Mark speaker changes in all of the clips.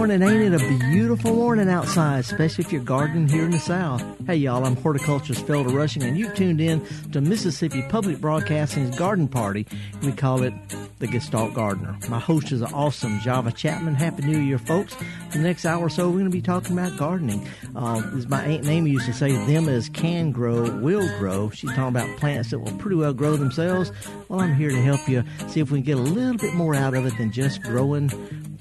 Speaker 1: morning. Ain't it a beautiful morning outside, especially if you're gardening here in the South? Hey, y'all, I'm horticulturist Felder Rushing, and you've tuned in to Mississippi Public Broadcasting's Garden Party. We call it the Gestalt Gardener. My host is awesome Java Chapman. Happy New Year, folks. For the next hour or so, we're going to be talking about gardening. Uh, as my Aunt Amy used to say, them as can grow will grow. She's talking about plants that will pretty well grow themselves. Well, I'm here to help you see if we can get a little bit more out of it than just growing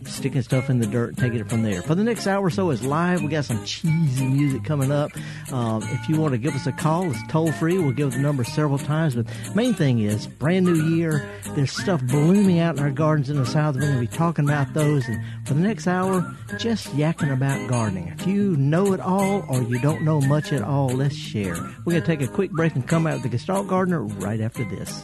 Speaker 1: sticking stuff in the dirt and taking it from there. For the next hour or so is live. We got some cheesy music coming up. Uh, if you want to give us a call, it's toll free. We'll give the number several times. But main thing is, brand new year. There's stuff blooming out in our gardens in the south. We're going to be talking about those. And for the next hour, just yakking about gardening. If you know it all or you don't know much at all, let's share. We're going to take a quick break and come out with the Gestalt Gardener right after this.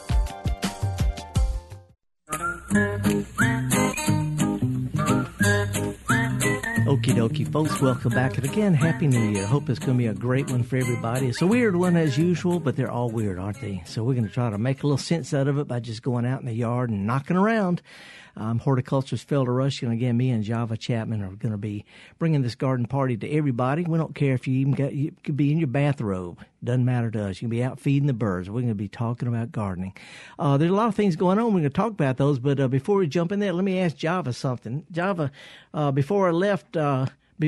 Speaker 1: Okie dokie, folks. Welcome back. And again, Happy New Year. Hope it's going to be a great one for everybody. It's a weird one as usual, but they're all weird, aren't they? So we're going to try to make a little sense out of it by just going out in the yard and knocking around. Um, horticulturist Felder Rush, and again, me and Java Chapman are going to be bringing this garden party to everybody. We don't care if you even got, you could be in your bathrobe. Doesn't matter to us. You can be out feeding the birds. We're going to be talking about gardening. Uh, there's a lot of things going on. We're going to talk about those, but uh, before we jump in there, let me ask Java something. Java, uh, before I left,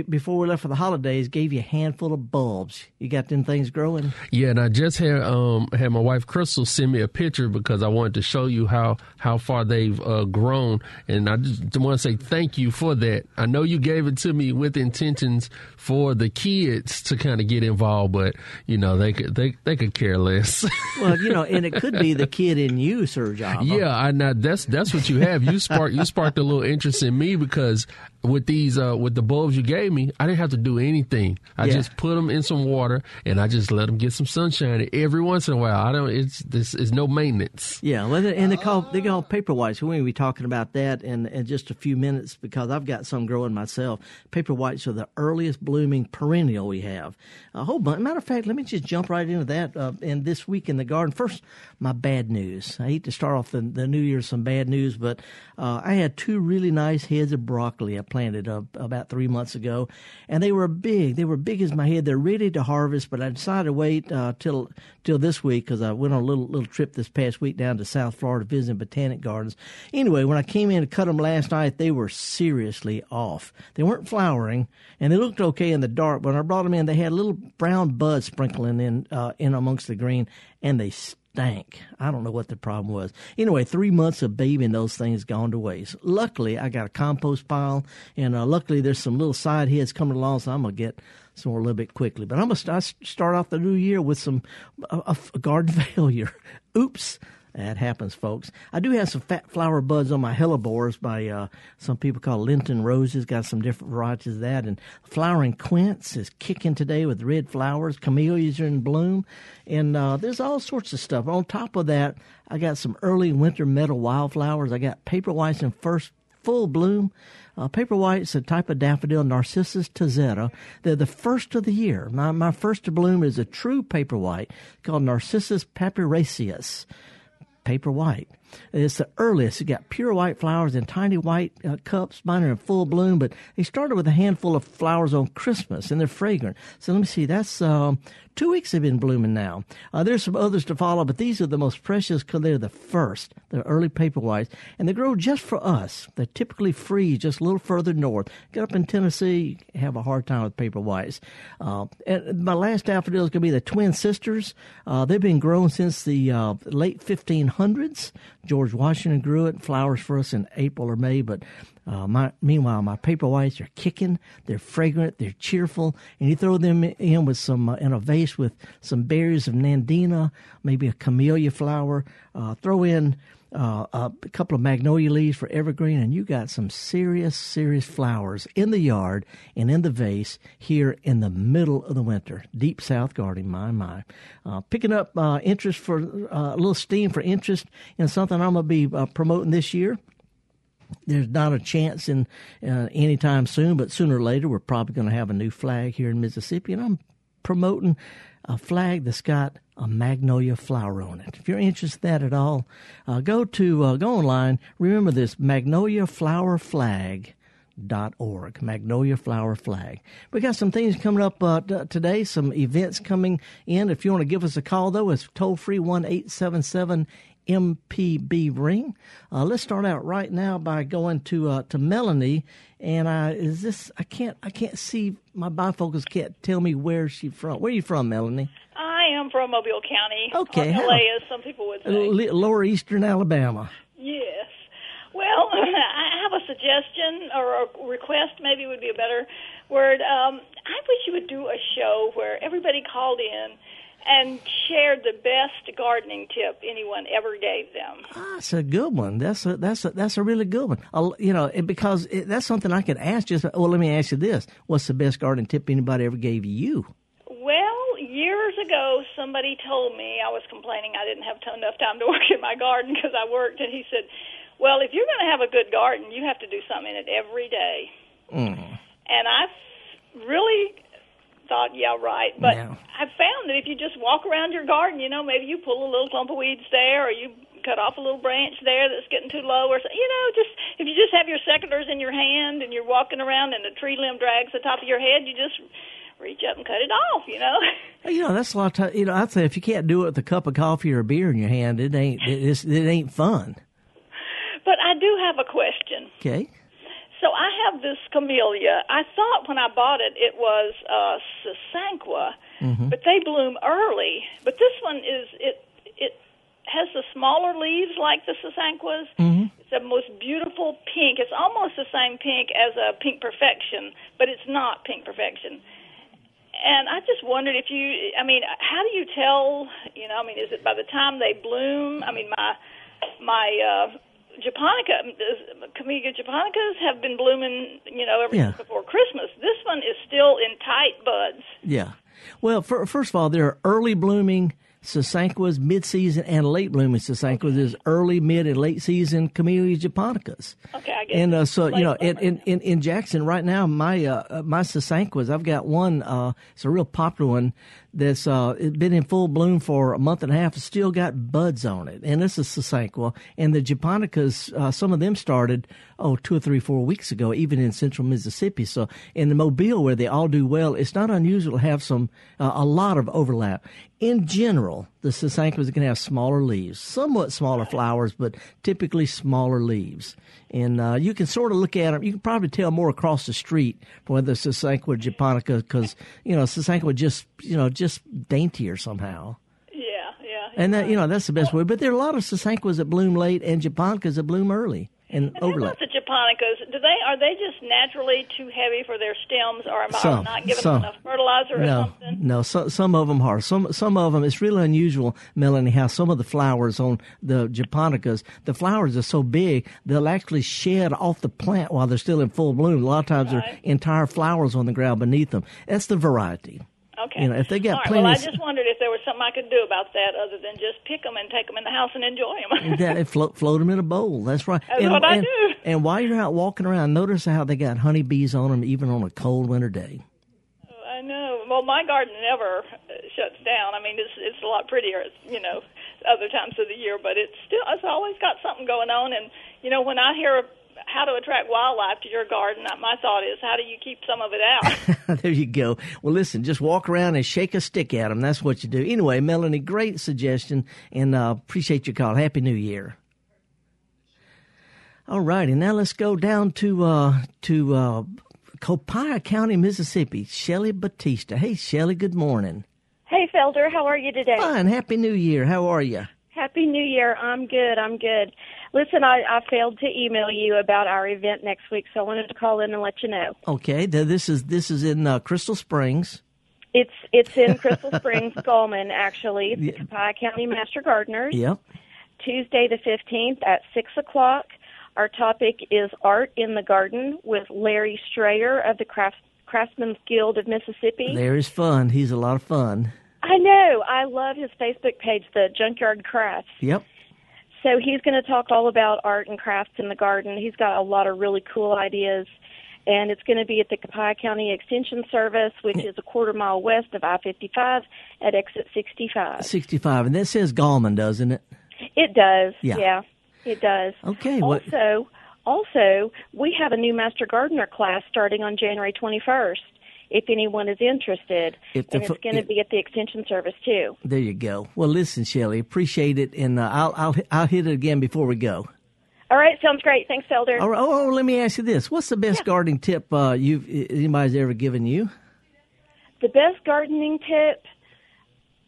Speaker 1: before we left for the holidays, gave you a handful of bulbs. You got them things growing?
Speaker 2: Yeah, and I just had um had my wife Crystal send me a picture because I wanted to show you how how far they've uh, grown, and I just want to say thank you for that. I know you gave it to me with intentions for the kids to kind of get involved, but you know they could they they could care less.
Speaker 1: well, you know, and it could be the kid in you, Sir John.
Speaker 2: Yeah, I know that's that's what you have. You sparked you sparked a little interest in me because with these uh with the bulbs you gave me, I didn't have to do anything. I
Speaker 1: Yeah.
Speaker 2: just put them in some water and I just let them get some sunshine every once in a while. I don't. It's this is no maintenance.
Speaker 1: Yeah, well, and they call they call paper whites. We're going to be talking about that in, in just a few minutes because I've got some growing myself. Paper whites are the earliest blooming perennial we have. A whole bunch. Matter of fact, let me just jump right into that. Uh, and this week in the garden, first, my bad news. I hate to start off the, the new year with some bad news, but uh, I had two really nice heads of broccoli I planted uh, about three months ago, and they were big. They were big as my head. They're ready to harvest, but I decided to wait uh, till till this week because I went on a little little trip this past week down to South Florida visiting botanic gardens. Anyway, when I came in to cut them last night, they were seriously off. They weren't flowering, and they looked okay in the dark. But when I brought them in, they had little brown buds sprinkling in uh, in amongst the green, and they stank. I don't know what the problem was. Anyway, three months of babying those things gone to waste. Luckily, I got a compost pile, and uh, luckily there's some little side heads coming along, so I'm gonna get some more a little bit quickly. But I'm gonna st- start off the new year with some a, a garden failure. Oops. That happens, folks. I do have some fat flower buds on my hellebores by uh, some people call Lenten roses. Got some different varieties of that. And flowering quince is kicking today with red flowers. Camellias are in bloom. And uh, there's all sorts of stuff. On top of that, I got some early winter meadow wildflowers. I got paper whites in first full bloom. Uh, paper white is a type of daffodil, Narcissus tazetta. They're the first of the year. My, my first to bloom is a true paper white called Narcissus papyraceus paper white. It's the earliest. You got pure white flowers in tiny white uh, cups. Mine are in full bloom, but they started with a handful of flowers on Christmas, and they're fragrant. So let me see. That's um, two weeks they've been blooming now. Uh, there's some others to follow, but these are the most precious because they're the first. They're early paper whites, and they grow just for us. They typically freeze just a little further north. Get up in Tennessee, have a hard time with paper whites. Uh, and my last daffodil is going to be the twin sisters. Uh, they've been grown since the uh, late 1500s. George Washington grew it, flowers for us in April or May, but uh, my, meanwhile, my paper whites are kicking. They're fragrant. They're cheerful. And you throw them in with some uh, in a vase with some berries of nandina, maybe a camellia flower. Uh, throw in uh, a couple of magnolia leaves for evergreen, and you got some serious, serious flowers in the yard and in the vase here in the middle of the winter. Deep South gardening, my my. Uh, picking up uh, interest for uh, a little steam for interest in something I'm going to be uh, promoting this year there's not a chance in uh, anytime soon, but sooner or later we're probably going to have a new flag here in Mississippi, and I'm promoting a flag that's got a magnolia flower on it. If you're interested in that at all, uh, go to uh, go online. Remember this magnolia flower flag dot org magnolia flower flag we got some things coming up uh, t- today some events coming in if you want to give us a call though it's toll free 1-877 mpb ring uh, let's start out right now by going to uh, to melanie and uh, is this i can't i can't see my bifocals can't tell me where she's from where are you from melanie
Speaker 3: I am from Mobile County.
Speaker 1: Okay,
Speaker 3: Or
Speaker 1: how-
Speaker 3: as some people would say.
Speaker 1: Lower eastern alabama
Speaker 3: Yes. Well, I have a suggestion or a request, maybe would be a better word. Um, I wish you would do a show where everybody called in and shared the best gardening tip anyone ever gave them.
Speaker 1: Ah, That's a good one. That's a that's a that's a really good one. Uh, you know, it, because it, that's something I could ask. Just well, let me ask you this: What's the best gardening tip anybody ever gave you?
Speaker 3: Well, years ago, somebody told me I was complaining I didn't have t- enough time to work in my garden because I worked, and he said, "Well, if you're going to have a good garden, you have to do something in it every day." And I thought, "Yeah, right." But
Speaker 1: Yeah.
Speaker 3: I found that if you just walk around your garden, you know, maybe you pull a little clump of weeds there, or you cut off a little branch there that's getting too low, or you know, just if you just have your secateurs in your hand and you're walking around and a tree limb drags the top of your head, you just reach up and cut it off, you know.
Speaker 1: You know, that's a lot of time. You know, I'd say if you can't do it with a cup of coffee or a beer in your hand, it ain't it, it's, it ain't fun.
Speaker 3: But I do have a question.
Speaker 1: Okay.
Speaker 3: So I have this camellia. I thought when I bought it it was uh, Sasanqua, but they bloom early. But this one is it it has the smaller leaves like the Sasanquas. It's the most beautiful pink. It's almost the same pink as a pink perfection, but it's not pink perfection. And I just wondered if you, I mean, how do you tell? You know, I mean, is it by the time they bloom? I mean, my my uh, japonica, Camellia japonicas have been blooming, you know, ever
Speaker 1: Yeah.
Speaker 3: since before Christmas. This one is still in tight buds.
Speaker 1: Yeah. Well, for, first of all, there are early blooming sasanquas, mid season, and late blooming sasanquas. There's early, mid, and late season camellia japonicas.
Speaker 3: Okay, I get
Speaker 1: And
Speaker 3: it.
Speaker 1: uh, so you know, in, in, in, in Jackson right now, my uh, uh, my sasanquas, I've got one. Uh, it's a real popular one that's uh, been in full bloom for a month and a half. Still got buds on it, and this is sasanqua. And the japonicas, uh, some of them started oh two or three, four weeks ago, even in central Mississippi. So in the Mobile, where they all do well, it's not unusual to have some uh, a lot of overlap. In general, the sasanquas can have smaller leaves, somewhat smaller flowers, but typically smaller leaves. And uh, you can sort of look at them. You can probably tell more across the street whether Sasanqua japonica because you know Sasanqua just you know just daintier somehow.
Speaker 3: yeah, yeah.
Speaker 1: And that you know that's the best way. But there are a lot of Sasanquas that bloom late and japonicas that bloom early and
Speaker 3: And
Speaker 1: overlap.
Speaker 3: the japonicas? Do they are they just naturally too heavy for their stems, or am I
Speaker 1: Some,
Speaker 3: not giving
Speaker 1: some.
Speaker 3: them enough fertilizer or
Speaker 1: No,
Speaker 3: something?
Speaker 1: no. So, some of them are. Some some of them. It's really unusual, Melanie, how some of the flowers on the japonicas, the flowers are so big they'll actually shed off the plant while they're still in full bloom. A lot of times, there are entire flowers on the ground beneath them. That's the variety.
Speaker 3: Okay.
Speaker 1: You know, if they got
Speaker 3: All right,
Speaker 1: plenty
Speaker 3: well, I just wondered if there was something I could do about that other than just pick them and take them in the house and enjoy them.
Speaker 1: that it float float them in a bowl. That's right.
Speaker 3: That's
Speaker 1: and,
Speaker 3: what I
Speaker 1: and,
Speaker 3: do.
Speaker 1: And while you're out walking around, notice how they got honeybees on them, even on a cold winter day.
Speaker 3: I know. Well, my garden never uh, shuts down. I mean, it's it's a lot prettier, you know, other times of the year, but it's still it's always got something going on. And you know, when I hear how to attract wildlife to your garden, my thought is, how do you keep some of it out?
Speaker 1: there you go. Well, listen, just walk around and shake a stick at them. That's what you do. Anyway, Melanie, great suggestion, and uh, appreciate your call. Happy New Year. All righty, now let's go down to uh, to uh, Copiah County, Mississippi. Shelly Batista. Hey, Shelly. Good morning.
Speaker 4: Hey, Felder, how are you today?
Speaker 1: Fine. Happy New Year. How are you?
Speaker 4: Happy New Year. I'm good. I'm good. Listen, I, I failed to email you about our event next week, so I wanted to call in and let you know.
Speaker 1: Okay. This is this is in uh, Crystal Springs.
Speaker 4: It's it's in Crystal Springs, Gallman, actually. It's
Speaker 1: Yeah.
Speaker 4: the Copiah County Master Gardeners.
Speaker 1: Yep.
Speaker 4: Tuesday the 15th at 6 o'clock. Our topic is Art in the Garden with Larry Strayer of the Crafts, Craftsman's Guild of Mississippi.
Speaker 1: Larry's fun. He's a lot of fun.
Speaker 4: I know. I love his Facebook page, the Junkyard Crafts.
Speaker 1: Yep.
Speaker 4: So he's going to talk all about art and crafts in the garden. He's got a lot of really cool ideas. And it's going to be at the Copiah County Extension Service, which is a quarter mile west of I 55 at exit 65.
Speaker 1: 65. And that says Gallman, doesn't it?
Speaker 4: It does.
Speaker 1: Yeah.
Speaker 4: Yeah, it does.
Speaker 1: Okay. What,
Speaker 4: Also, also, we have a new Master Gardener class starting on January 21st. If anyone is interested,
Speaker 1: the
Speaker 4: and it's going to be at the Extension Service too.
Speaker 1: there you go. Well, listen, Shelly, appreciate it. And uh, I'll, I'll, I'll hit it again before we go.
Speaker 4: All right, sounds great. Thanks, Felder.
Speaker 1: Oh, oh, oh, let me ask you this. What's the best gardening tip uh, you've anybody's ever given you?
Speaker 4: The best gardening tip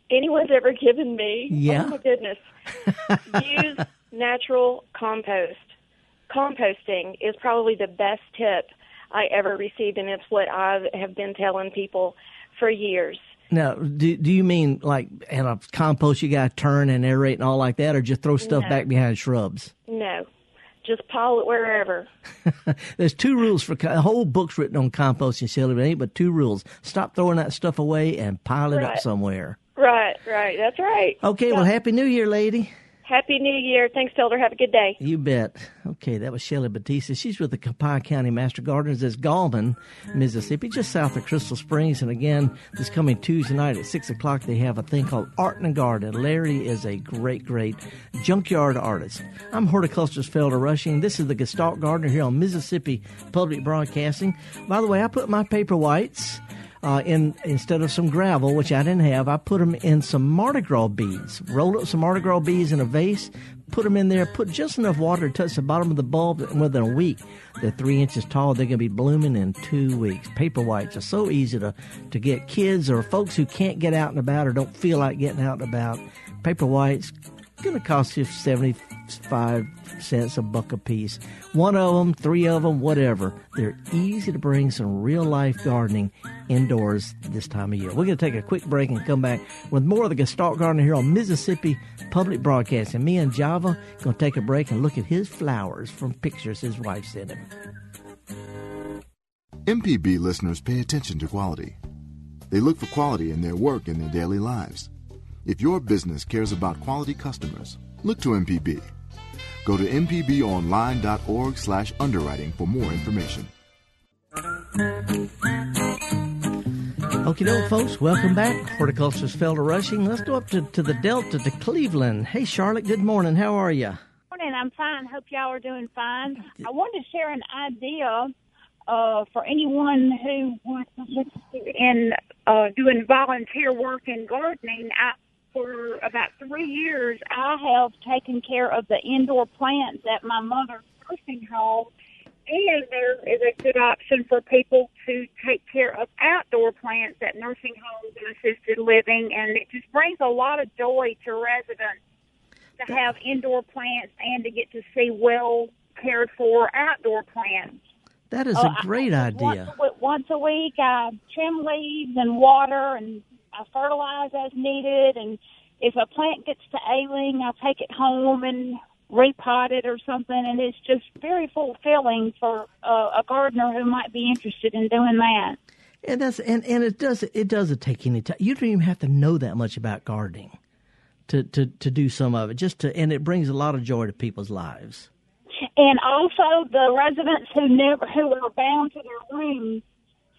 Speaker 4: anyone's ever given me.
Speaker 1: Yeah.
Speaker 4: Oh my goodness. Use natural compost. Composting is probably the best tip I ever received, and it's what I have been telling people for years.
Speaker 1: Now, do, do you mean like in a compost you got to turn and aerate and all like that, or just throw stuff
Speaker 4: No.
Speaker 1: back behind shrubs?
Speaker 4: No, just pile it wherever.
Speaker 1: There's two rules for a whole book's written on composting, but ain't but two rules. Stop throwing that stuff away and pile it up somewhere.
Speaker 4: Right, right. That's right.
Speaker 1: Okay, well, Happy New Year, lady.
Speaker 4: Happy New Year. Thanks, Felder. Have a good day.
Speaker 1: You bet. Okay, that was Shelley Batista. She's with the Copiah County Master Gardeners at Gallman, Mississippi, just south of Crystal Springs. And again, this coming Tuesday night at 6 o'clock, they have a thing called Art in the Garden. Larry is a great, great junkyard artist. I'm horticulturist Felder Rushing. This is the Gestalt Gardener here on Mississippi Public Broadcasting. By the way, I put my paper whites uh, in instead of some gravel, which I didn't have, I put them in some Mardi Gras beads. Rolled up some Mardi Gras beads in a vase, put them in there, put just enough water to touch the bottom of the bulb, and within a week, they're three inches tall. They're going to be blooming in two weeks. Paper whites are so easy to, to get. Kids or folks who can't get out and about or don't feel like getting out and about, paper whites going to cost you 75 cents a buck a piece. One of them, three of them, whatever. They're easy to bring some real life gardening indoors this time of year. We're going to take a quick break and come back with more of the Gestalt Gardener here on Mississippi Public Broadcasting. Me and Java going to take a break and look at his flowers from pictures his wife sent him.
Speaker 5: MPB listeners pay attention to quality. They look for quality in their work and their daily lives. If your business cares about quality customers, look to MPB. Go to mpbonline.org slash underwriting for more information.
Speaker 1: Okay, doke, folks, welcome back. Horticulturist Felder Rushing. Let's go up to, to the Delta, to Cleveland. Hey, Charlotte, good morning. How are you?
Speaker 6: morning. I'm fine. Hope y'all are doing fine. I wanted to share an idea uh, for anyone who wants in uh, doing volunteer work in gardening. I, for about three years, I have taken care of the indoor plants at my mother's nursing home. And there is a good option for people to take care of outdoor plants at nursing homes and assisted living, and it just brings a lot of joy to residents to have indoor plants and to get to see well cared for outdoor plants.
Speaker 1: That is
Speaker 6: Uh,
Speaker 1: a great
Speaker 6: I-
Speaker 1: idea.
Speaker 6: Once a, once a week, I trim leaves and water, and I fertilize as needed. And if a plant gets to ailing, I take it home and repot it or something. And it's just very fulfilling for uh, a gardener who might be interested in doing that.
Speaker 1: And that's and, and it does it doesn't take any time. You don't even have to know that much about gardening to, to, to do some of it. Just to and it brings a lot of joy to people's lives.
Speaker 6: And also the residents who never who are bound to their rooms,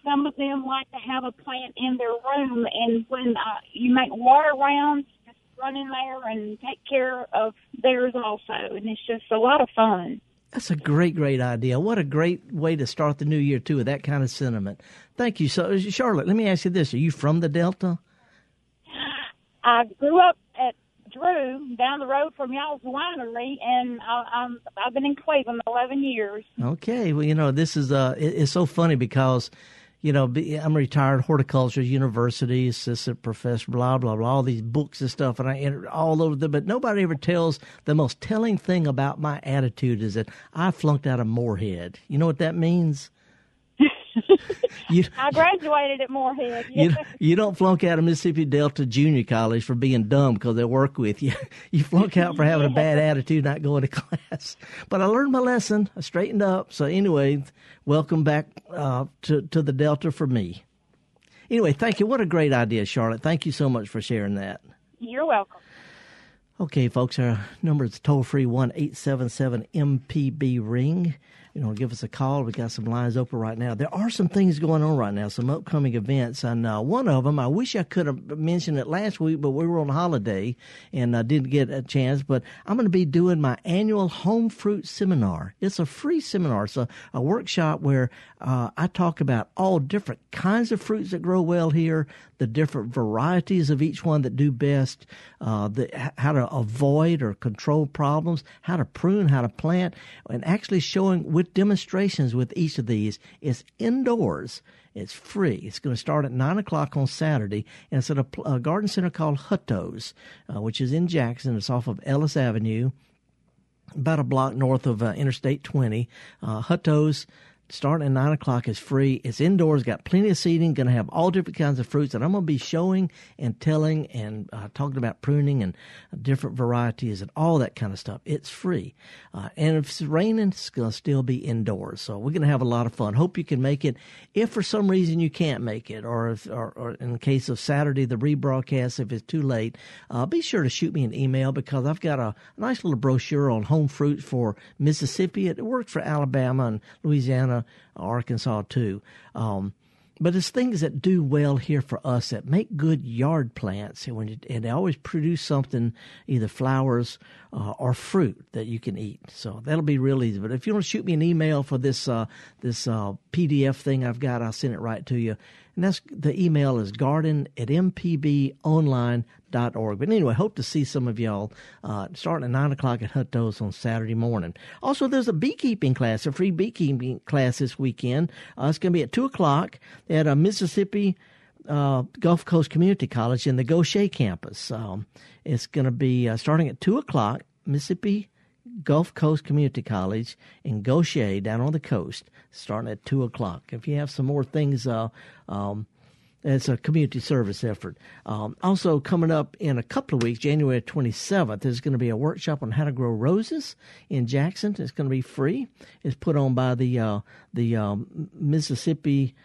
Speaker 6: some of them like to have a plant in their room, and when uh, you make water rounds, just run in there and take care of theirs also, and it's just a lot of fun.
Speaker 1: That's a great, great idea. What a great way to start the new year too, with that kind of sentiment. Thank you. So, Charlotte, let me ask you this: Are you from the Delta?
Speaker 6: I grew up at Drew down the road from y'all's winery, and I, I'm I've been in Cleveland 11 years.
Speaker 1: Okay. Well, you know, this is uh, it, it's so funny because, you know, be- I'm retired horticulture university assistant professor, blah blah blah, all these books and stuff, and I enter all over them. But nobody ever tells the most telling thing about my attitude is that I flunked out of Moorhead. You know what that means? you,
Speaker 6: I graduated at Moorhead.
Speaker 1: you you don't flunk out of Mississippi Delta Junior College for being dumb because they work with you. You flunk out for having a bad attitude, not going to class. But I learned my lesson. I straightened up. So anyway, welcome back uh, to to the Delta for me. Anyway, thank you. What a great idea, Charlotte. Thank you so much for sharing that.
Speaker 6: You're welcome.
Speaker 1: Okay, folks, our number is toll free one eight seven seven MPB ring. You know, give us a call. We got some lines open right now. There are some things going on right now, some upcoming events, and uh, one of them I wish I could have mentioned it last week, but we were on holiday and I didn't get a chance. But I'm going to be doing my annual home fruit seminar. It's a free seminar. It's a, a workshop where uh, I talk about all different kinds of fruits that grow well here, the different varieties of each one that do best, uh, the, how to avoid or control problems, how to prune, how to plant, and actually showing with demonstrations with each of these. It's indoors. It's free. It's going to start at 9 o'clock on Saturday, and it's at a, a garden center called Hutto's, uh, which is in Jackson. It's off of Ellis Avenue, about a block north of uh, Interstate 20. Uh, Hutto's starting at nine o'clock is free. It's indoors, got plenty of seating, going to have all different kinds of fruits, and I'm going to be showing and telling and uh, talking about pruning and different varieties and all that kind of stuff. It's free, uh, and if it's raining, it's going to still be indoors. So we're going to have a lot of fun. Hope you can make it. If for some reason you can't make it, or if, or, or in the case of Saturday, the rebroadcast, if it's too late, uh, be sure to shoot me an email because I've got a nice little brochure on home fruits for Mississippi. It works for Alabama and Louisiana Arkansas too. Um, but it's things that do well here for us that make good yard plants, and, you, and they always produce something, either flowers uh, or fruit that you can eat. So that'll be real easy. But if you want to shoot me an email for this uh, this uh, PDF thing I've got, I'll send it right to you. And that's the email is garden at mpbonline.org. But anyway, hope to see some of y'all uh, starting at 9 o'clock at Hutto's on Saturday morning. Also, there's a beekeeping class, a free beekeeping class this weekend. Uh, it's going to be at 2 o'clock at a Mississippi uh, Gulf Coast Community College in the Gautier campus. Um, it's going to be uh, starting at 2 o'clock, Mississippi Gulf Coast Community College in Gautier down on the coast, starting at 2 o'clock. If you have some more things, uh, um, it's a community service effort. Um, also, coming up in a couple of weeks, January 27th, there's going to be a workshop on how to grow roses in Jackson. It's going to be free. It's put on by the uh, the um, Mississippi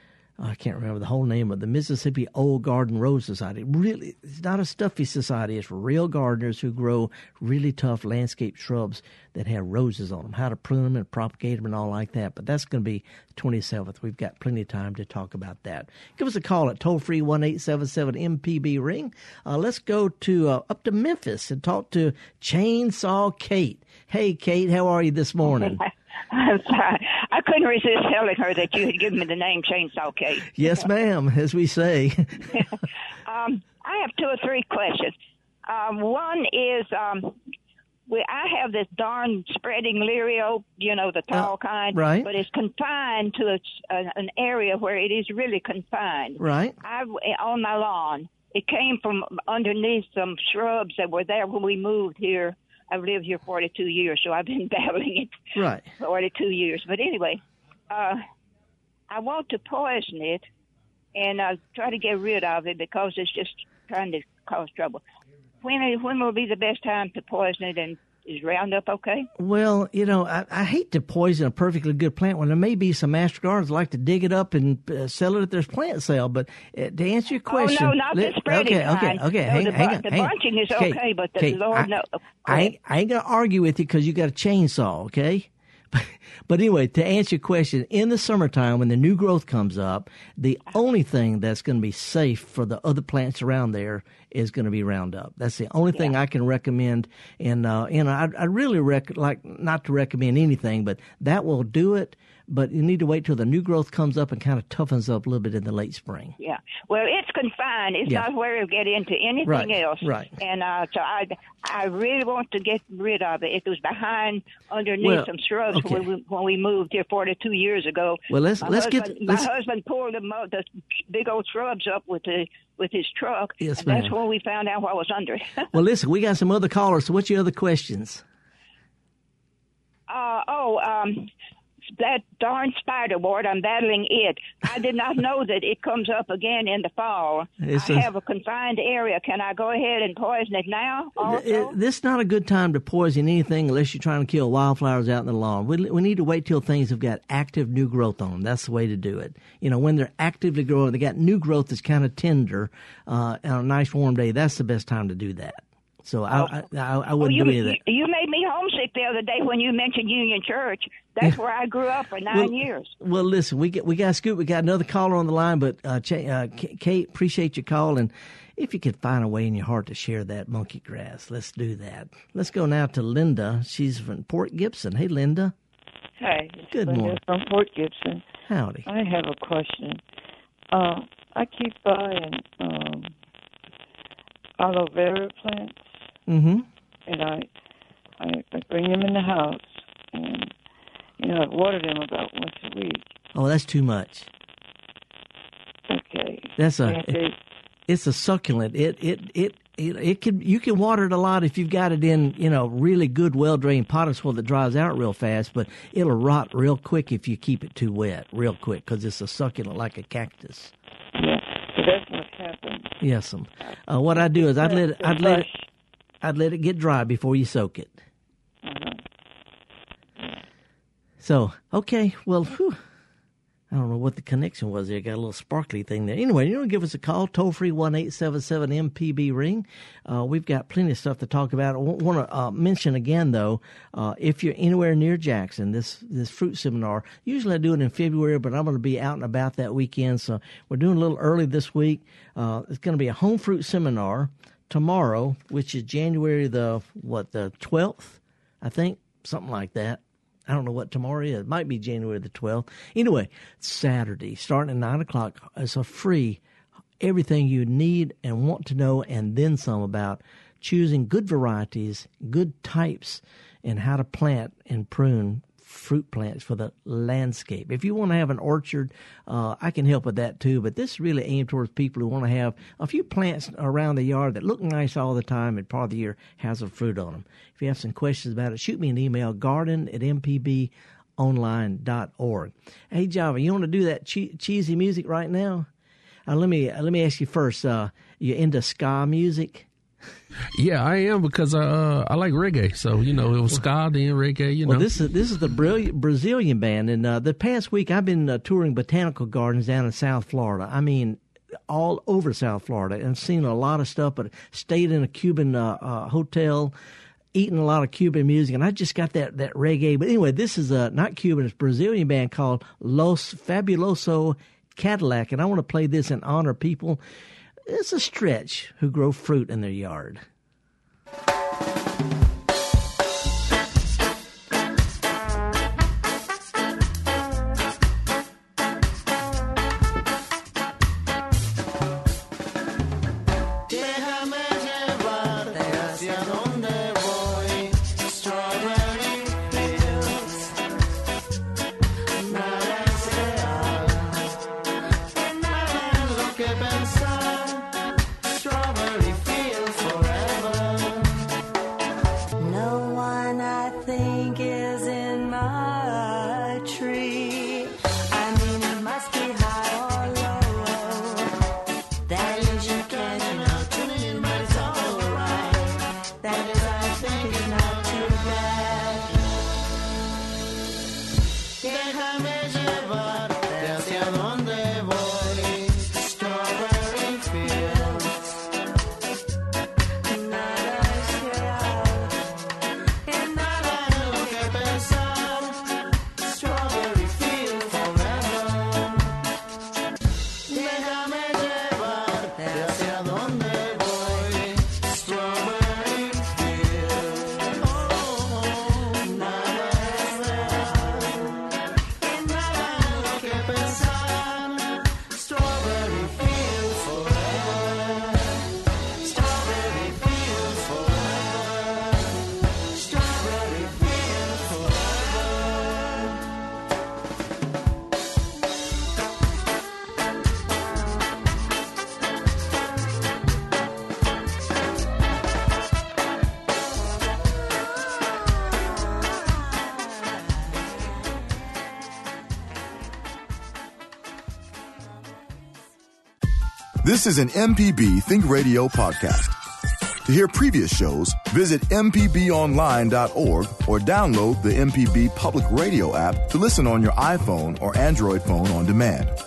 Speaker 1: I can't remember the whole name of the Mississippi Old Garden Rose Society. Really, it's not a stuffy society. It's for real gardeners who grow really tough landscape shrubs that have roses on them. How to prune them and propagate them and all like that. But that's going to be 27th. We've got plenty of time to talk about that. Give us a call at toll free one eight seven seven MPB ring. Uh, let's go to uh, up to Memphis and talk to Chainsaw Kate. Hey, Kate, how are you this morning?
Speaker 7: I'm sorry. I couldn't resist telling her that you had given me the name Chainsaw Kate.
Speaker 1: yes, ma'am, as we say.
Speaker 7: um, I have two or three questions. Um, one is um, we, I have this darn spreading lirio, you know, the tall uh, kind,
Speaker 1: right?
Speaker 7: But it's confined to a, a, an area where it is really confined.
Speaker 1: Right.
Speaker 7: I on my lawn. It came from underneath some shrubs that were there when we moved here I've lived here 42 years, so I've been battling it
Speaker 1: right
Speaker 7: 42 years. But anyway, uh, I want to poison it and uh, try to get rid of it because it's just trying to cause trouble. When when will be the best time to poison it and is Roundup okay?
Speaker 1: Well, you know, I, I, hate to poison a perfectly good plant when there may be some master gardeners like to dig it up and uh, sell it at their plant sale. But uh, to answer your question,
Speaker 7: oh no, not
Speaker 1: let,
Speaker 7: the spreading
Speaker 1: okay, okay, okay,
Speaker 7: no,
Speaker 1: hang,
Speaker 7: the,
Speaker 1: hang on,
Speaker 7: the
Speaker 1: hang
Speaker 7: bunching is
Speaker 1: okay,
Speaker 7: okay, but the
Speaker 1: okay,
Speaker 7: Lord
Speaker 1: I,
Speaker 7: no.
Speaker 1: I I ain't gonna argue with you because you got a chainsaw, okay? But anyway, to answer your question, in the summertime when the new growth comes up, the only thing that's going to be safe for the other plants around there is going to be Roundup. That's the only thing
Speaker 7: Yeah.
Speaker 1: I can recommend. And uh, and I, I really rec- like not to recommend anything, but that will do it. But you need to wait till the new growth comes up and kind of toughens up a little bit in the late spring.
Speaker 7: Yeah. Well, it's confined. It's
Speaker 1: Yeah.
Speaker 7: not where you get into anything
Speaker 1: Right,
Speaker 7: else.
Speaker 1: right.
Speaker 7: And uh, so I, I really want to get rid of it. It was behind underneath
Speaker 1: Well,
Speaker 7: some shrubs
Speaker 1: okay.
Speaker 7: when, we, when we moved here 42 years ago.
Speaker 1: Well, let's-
Speaker 7: my
Speaker 1: let's get- let's-
Speaker 7: my husband pulled the, the big old shrubs up with the with his truck.
Speaker 1: Yes,
Speaker 7: and that's
Speaker 1: ma'am.
Speaker 7: when we found out what was under it.
Speaker 1: Well, listen, we got some other callers. So, what's your other questions?
Speaker 7: Uh, oh, um, that darn spiderwort, I'm battling it. I did not know that it comes up again in the fall.
Speaker 1: It's
Speaker 7: I
Speaker 1: a-
Speaker 7: have a confined area. Can I go ahead and poison it now? Also?
Speaker 1: It- this is not a good time to poison anything unless you're trying to kill wildflowers out in the lawn. We, we need to wait till things have got active new growth on them. That's the way to do it. You know, when they're actively growing, they got new growth that's kind of tender uh, on a nice warm day. That's the best time to do that. So I, I, I, I
Speaker 7: Oh,
Speaker 1: wouldn't
Speaker 7: you,
Speaker 1: do any of that.
Speaker 7: you made me homesick the other day when you mentioned Union Church. That's where I grew up for nine
Speaker 1: Well,
Speaker 7: years.
Speaker 1: Well, listen, we get we got Scoop. We got another caller on the line, but uh, Ch- uh, Kate, appreciate your call, and if you could find a way in your heart to share that monkey grass, let's do that. Let's go now to Linda. She's from Port Gibson. Hey, Linda.
Speaker 8: Hi. it's
Speaker 1: Good
Speaker 8: Linda
Speaker 1: morning.
Speaker 8: From Port Gibson.
Speaker 1: Howdy.
Speaker 8: I have a question. Uh, I keep buying um, aloe vera plants,
Speaker 1: Mm-hmm.
Speaker 8: and I, I I bring them in the house, and you know I water them about once a week.
Speaker 1: Oh, that's too much.
Speaker 8: Okay.
Speaker 1: That's a it's a succulent. It it it. It, it can you can water it a lot if you've got it in you know really good well drained potting soil that dries out real fast, but it'll rot real quick if you keep it too wet, real quick, because it's a succulent like a cactus.
Speaker 8: yeah. So that's what happened.
Speaker 1: Yes, um, uh, what I do is I'd let it, I'd let it. I'd let it get dry before you soak it.
Speaker 8: Uh-huh.
Speaker 1: So okay, well, whew, I don't know what the connection was there. Got a little sparkly thing there. Anyway, you know, give us a call toll free one eight seven seven MPB ring. Uh, we've got plenty of stuff to talk about. I want to uh, mention again though, uh, if you're anywhere near Jackson, this this fruit seminar. Usually I do it in February, but I'm going to be out and about that weekend, so we're doing a little early this week. Uh, it's going to be a home fruit seminar tomorrow, which is January the what the twelfth, I think, something like that. I don't know what tomorrow is. It might be January the 12th. Anyway, Saturday, starting at 9 o'clock. It's a free, everything you need and want to know, and then some about choosing good varieties, good types, and how to plant and prune fruit plants for the landscape. If you want to have an orchard, uh, I can help with that too. But this is really aimed towards people who want to have a few plants around the yard that look nice all the time and part of the year has some fruit on them. If you have some questions about it, shoot me an email, garden at mpbonline.org. Hey, Java, you want to do that che- cheesy music right now? Uh, let me uh, let me ask you first. Uh, you into ska music?
Speaker 2: Yeah, I am because I uh, I like reggae. So you know, it was ska then reggae. You know,
Speaker 1: Well, this is this is the Brazil- Brazilian band, and uh, the past week I've been uh, touring botanical gardens down in South Florida. I mean, all over South Florida, and seen a lot of stuff. But stayed in a Cuban uh, uh, hotel, eating a lot of Cuban music, and I just got that that reggae. But anyway, this is a not Cuban; it's a Brazilian band called Los Fabuloso Cadillac, and I want to play this in honor of people. It's a stretch who grow fruit in their yard.
Speaker 5: This is an MPB Think Radio podcast. To hear previous shows, visit MPBOnline.org or download the MPB Public Radio app to listen on your iPhone or Android phone on demand.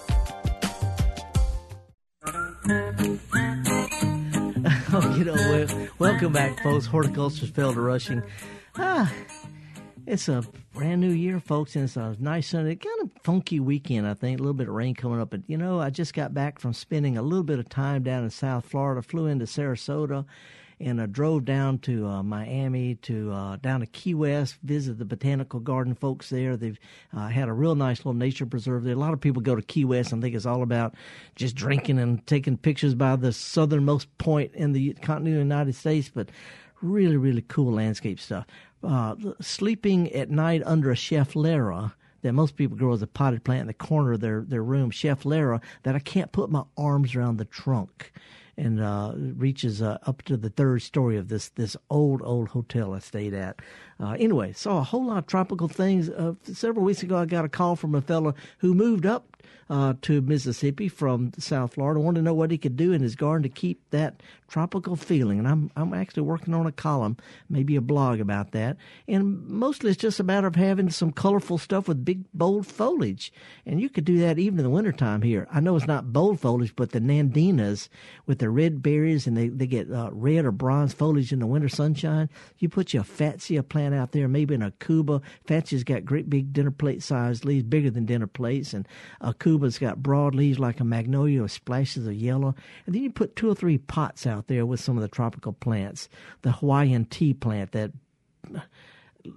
Speaker 1: Oh, you know, Welcome back, folks. Horticulture's Felder Rushing. Ah, it's a brand new year, folks, and it's a nice of funky weekend, I think. A little bit of rain coming up. But, you know, I just got back from spending a little bit of time down in South Florida, flew into Sarasota, and I drove down to uh, Miami, to uh, down to Key West, visit the botanical garden folks there. They've uh, had a real nice little nature preserve there. A lot of people go to Key West and think it's all about just drinking and taking pictures by the southernmost point in the continental United States, but really, really cool landscape stuff. Uh, sleeping at night under a schefflera that most people grow as a potted plant in the corner of their, their room, schefflera, that I can't put my arms around the trunk and uh, reaches uh, up to the third story of this this old old hotel I stayed at. Uh, anyway, saw a whole lot of tropical things. Uh, several weeks ago, I got a call from a fellow who moved up uh, to Mississippi from South Florida. Wanted to know what he could do in his garden to keep that tropical feeling. And I'm I'm actually working on a column, maybe a blog about that. And mostly it's just a matter of having some colorful stuff with big bold foliage. And you could do that even in the wintertime here. I know it's not bold foliage, but the nandinas with the red berries and they, they get uh, red or bronze foliage in the winter sunshine. You put your fatsia plant out there, maybe in aucuba. Fatsia's got great big dinner plate sized leaves, bigger than dinner plates. And aucuba's got broad leaves like a magnolia with splashes of yellow. And then you put two or three pots out there with some of the tropical plants. The Hawaiian ti plant that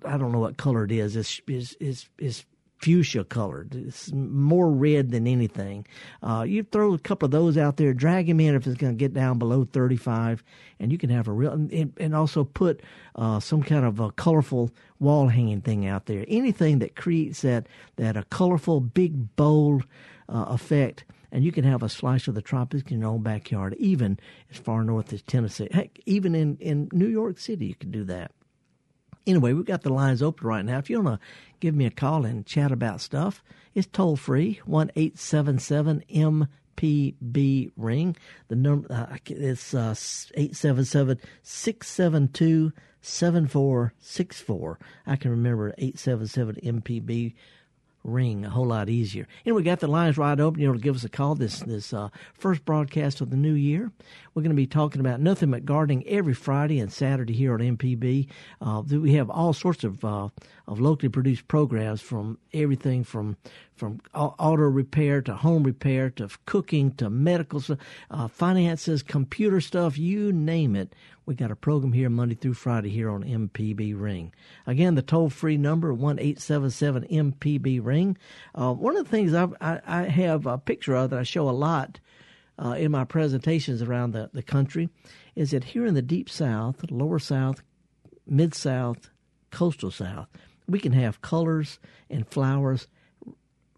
Speaker 1: I don't know what color it is. Is is is is fuchsia colored. It's more red than anything. Uh, you throw a couple of those out there, drag them in if it's going to get down below 35, and you can have a real, and, and also put uh, some kind of a colorful wall hanging thing out there. Anything that creates that, that a colorful, big, bold uh, effect. And you can have a slice of the tropics in your own backyard, even as far north as Tennessee. Heck, even in, in New York City, you can do that anyway, we've got the lines open right now. If you want to give me a call and chat about stuff, it's toll free one eight seven seven MPB ring. The number uh, it's uh, eight seven seven six seven two seven four six four. I can remember eight seven seven MPB ring a whole lot easier. And we got the lines wide open. You know, to give us a call this this uh, first broadcast of the new year. We're going to be talking about nothing but gardening every Friday and Saturday here on MPB. Uh, we have all sorts of uh, of locally produced programs from everything from from auto repair to home repair to cooking to medical uh, finances, computer stuff, you name it. We got a program here Monday through Friday here on MPB Ring. Again, the toll free number one eight seven seven MPB Ring. Uh, one of the things I've, I, I have a picture of that I show a lot uh, in my presentations around the, the country is that here in the deep south, lower south, mid south, coastal south, we can have colors and flowers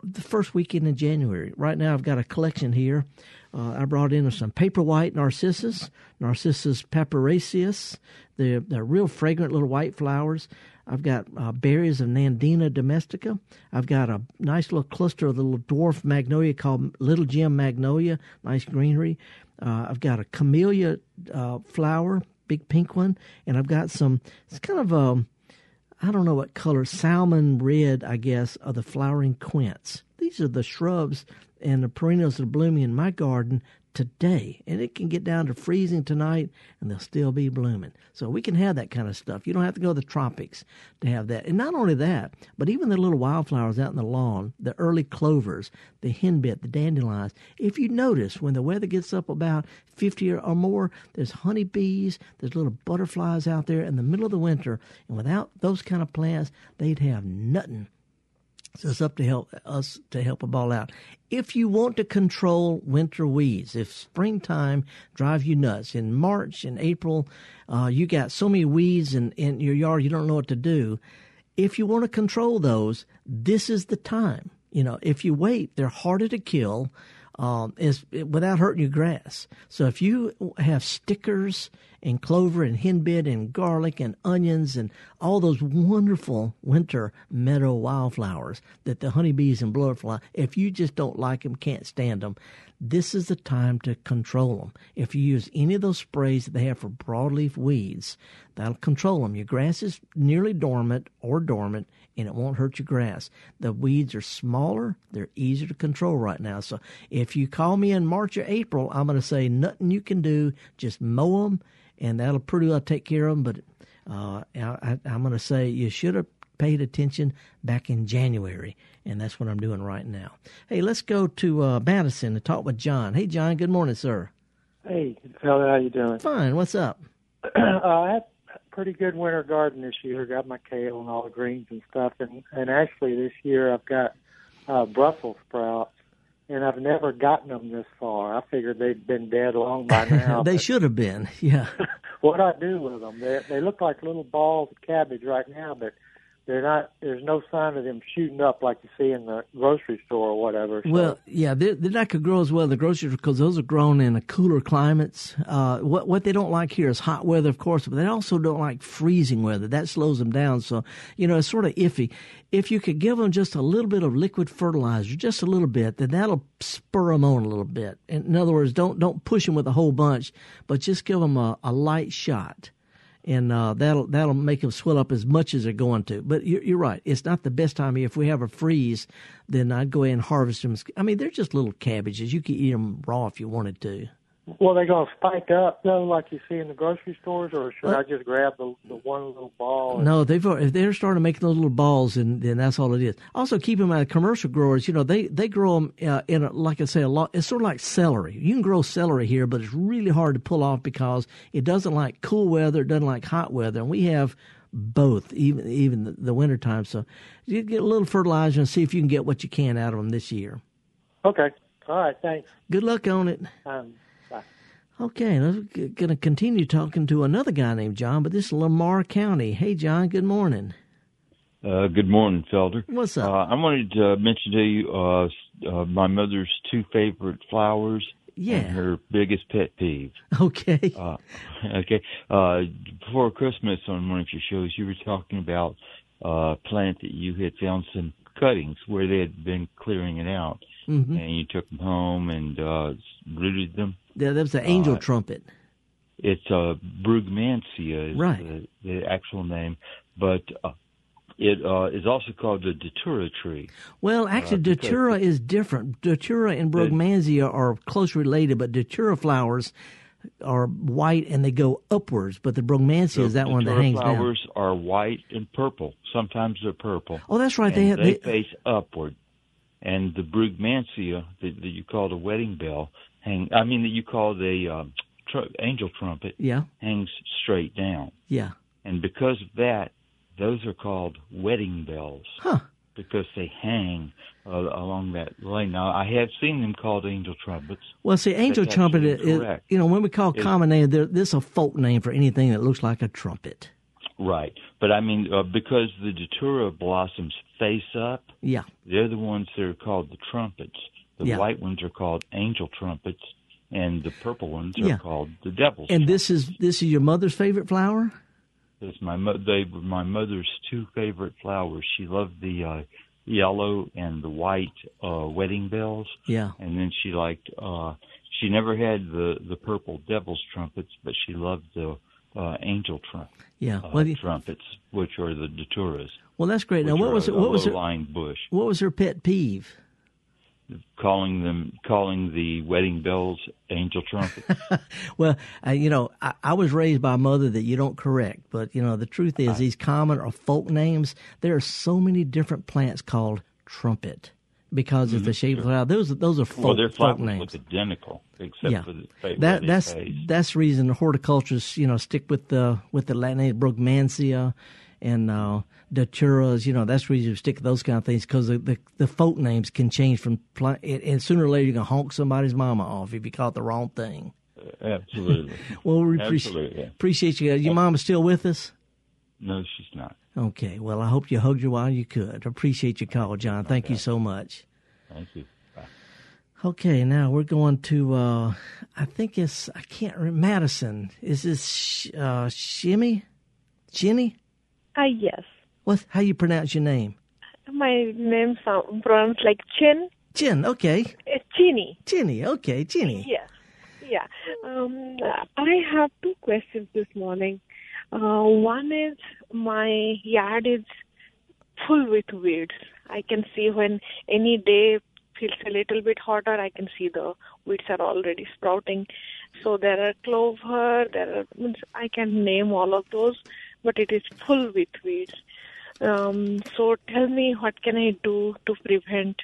Speaker 1: the first weekend in January. Right now, I've got a collection here. Uh, I brought in some paper white narcissus, Narcissus papyraceus. They're, they're real fragrant little white flowers. I've got uh, berries of Nandina domestica. I've got a nice little cluster of the little dwarf magnolia called Little Gem Magnolia, nice greenery. Uh, I've got a camellia uh, flower, big pink one, and I've got some. It's kind of a I don't know what color, salmon red, I guess, are the flowering quince. These are the shrubs and the perennials that are blooming in my garden today. And it can get down to freezing tonight and they'll still be blooming. So we can have that kind of stuff. You don't have to go to the tropics to have that. And not only that, but even the little wildflowers out in the lawn, the early clovers, the henbit, the dandelions. If you notice when the weather gets up about 50 or more, there's honeybees, there's little butterflies out there in the middle of the winter. And without those kind of plants, they'd have nothing so it's up to help us to help a ball out. If you want to control winter weeds, if springtime drive you nuts, in March and April, uh, you got so many weeds in, in your yard you don't know what to do. If you want to control those, this is the time. You know, if you wait, they're harder to kill um, is without hurting your grass. So if you have stickers and clover and henbit and garlic and onions and all those wonderful winter meadow wildflowers that the honeybees and blowfly, if you just don't like them, can't stand them, this is the time to control them. If you use any of those sprays that they have for broadleaf weeds, that'll control them. Your grass is nearly dormant or dormant, and it won't hurt your grass. The weeds are smaller, they're easier to control right now. So if you call me in March or April, I'm going to say nothing you can do, just mow them and that'll pretty well take care of them. But uh, I, I'm going to say you should have paid attention back in January, and that's what I'm doing right now. Hey, let's go to uh, Madison and talk with John. Hey, John. Good morning, sir.
Speaker 9: Hey, fella, how you doing?
Speaker 1: Fine. What's up?
Speaker 9: uh, I had a pretty good winter garden this year. Got my kale and all the greens and stuff, and and actually this year I've got uh, Brussels sprouts, and I've never gotten them this far. I figured they'd been dead long by now.
Speaker 1: they should have been. Yeah.
Speaker 9: what I do with them? They they look like little balls of cabbage right now, but they're not. There's no sign of them shooting up like you see in the grocery store or whatever. So,
Speaker 1: Well, yeah, they're, they're not going to grow as well in the grocery store because those are grown in a cooler climates. Uh, what what they don't like here is hot weather, of course, but they also don't like freezing weather. That slows them down. So you know, it's sort of iffy. If you could give them just a little bit of liquid fertilizer, just a little bit, then that'll spur them on a little bit. In, in other words, don't don't push them with a whole bunch, but just give them a, a light shot and uh, that'll that'll make them swell up as much as they're going to. But you're, you're right; it's not the best time. If we have a freeze, then I'd go ahead and harvest them. I mean, they're just little cabbages. You could eat them raw if you wanted to.
Speaker 9: Well, they gonna spike up though, like you see in the grocery stores, or should I just grab the the one little ball? and-
Speaker 1: No, they've if they're starting making those little balls, and then that's all it is. Also, keep in mind, commercial growers, you know, they they grow them uh, in a, like I say a lot. It's sort of like celery. You can grow celery here, but it's really hard to pull off because it doesn't like cool weather, it doesn't like hot weather, and we have both, even even the, the winter time. So you get a little fertilizer and see if you can get what you can out of them this year.
Speaker 9: Okay. All right. Thanks.
Speaker 1: Good luck on it.
Speaker 9: Um.
Speaker 1: Okay, I'm going to continue talking to another guy named John, but this is Lamar County. Hey, John. Good morning.
Speaker 10: Uh, good morning, Felder.
Speaker 1: What's
Speaker 10: Uh,
Speaker 1: up?
Speaker 10: I wanted to mention to you uh, uh, my mother's two favorite flowers
Speaker 1: Yeah.
Speaker 10: and her biggest pet peeve.
Speaker 1: Okay.
Speaker 10: Uh, okay. Uh, before Christmas on one of your shows, you were talking about uh, a plant that you had found some cuttings where they had been clearing it out,
Speaker 1: Mhm.
Speaker 10: and you took them home and uh, rooted them.
Speaker 1: Yeah, that was the angel
Speaker 10: Uh,
Speaker 1: trumpet.
Speaker 10: It's uh, Brugmansia is
Speaker 1: Right.
Speaker 10: the, the actual name, but uh, it uh, is also called the datura tree.
Speaker 1: Well, actually,
Speaker 10: uh,
Speaker 1: datura is different. Datura and brugmansia are close related, but datura flowers are white and they go upwards. But the brugmansia is that one that hangs down.
Speaker 10: flowers are white and purple. Sometimes they're purple.
Speaker 1: Oh, that's right. They have-
Speaker 10: they,
Speaker 1: they-
Speaker 10: face upward. And the brugmansia that, that you call the wedding bell hang. I mean that you call the um, tr- angel trumpet
Speaker 1: Yeah,
Speaker 10: hangs straight down.
Speaker 1: yeah.
Speaker 10: And because of that, those are called wedding bells.
Speaker 1: Huh.
Speaker 10: Because they hang uh, along that lane. Now, I have seen them called angel trumpets.
Speaker 1: Well, see, angel trumpet is, you know, when we call
Speaker 10: It's-
Speaker 1: common name, there, this is a folk name for anything that looks like a trumpet.
Speaker 10: Right. But I mean, uh, because the datura blossoms face up,
Speaker 1: Yeah.
Speaker 10: they're the ones that are called the trumpets. The
Speaker 1: Yeah.
Speaker 10: white ones are called angel trumpets, and the purple ones are
Speaker 1: Yeah.
Speaker 10: called the devil's.
Speaker 1: And this is this is your mother's favorite flower.
Speaker 10: It's my mo- they were my mother's two favorite flowers. She loved the uh, yellow and the white uh, wedding bells,
Speaker 1: Yeah.
Speaker 10: and then she liked. uh She never had the the purple devil's trumpets, but she loved the uh, angel trump,
Speaker 1: Yeah.
Speaker 10: uh,
Speaker 1: you-
Speaker 10: trumpets, which are the daturas.
Speaker 1: well, that's great. Now, what was
Speaker 10: a,
Speaker 1: it? What was her?
Speaker 10: bush?
Speaker 1: What was her pet peeve?
Speaker 10: Calling them, calling the wedding bells angel trumpets.
Speaker 1: Well, uh, you know, I, I was raised by a mother that you don't correct, but you know, the truth is, these common or folk names, there are so many different plants called trumpet because it's the shape of the flower. Those those are folk,
Speaker 10: Mm-hmm. well, their
Speaker 1: folk names.
Speaker 10: look identical, except
Speaker 1: yeah,
Speaker 10: for the fa-
Speaker 1: that that's
Speaker 10: face.
Speaker 1: that's the reason the horticulturists you know stick with the with the Latin name Brugmansia and uh, Daturas. You know that's the reason you stick with those kind of things because the, the the folk names can change from and, and sooner or later you can honk somebody's mama off if you caught the wrong thing.
Speaker 10: Absolutely.
Speaker 1: Well, we appreciate
Speaker 10: Absolutely.
Speaker 1: appreciate you. Guys. Your mom is still with us.
Speaker 10: No, she's not.
Speaker 1: Okay. Well, I hope you hugged her while you could. Appreciate your call, John. Thank you so much.
Speaker 10: Thank you. Bye.
Speaker 1: Okay, now we're going to. uh I think it's. I can't remember. Madison. Is this sh- uh, Shimmy? Ginny?
Speaker 11: Uh, yes.
Speaker 1: What? How you pronounce your name?
Speaker 11: My name sounds pronounced like Chin.
Speaker 1: Chin. Okay.
Speaker 11: It's Chinny.
Speaker 1: Ginny. Okay, Ginny.
Speaker 11: Yes. Yeah. Um, I have two questions this morning. Uh, one is my yard is full with weeds. I can see when any day feels a little bit hotter, I can see the weeds are already sprouting. So there are clover, there are I can name all of those, but it is full with weeds. Um, so tell me what can I do to prevent?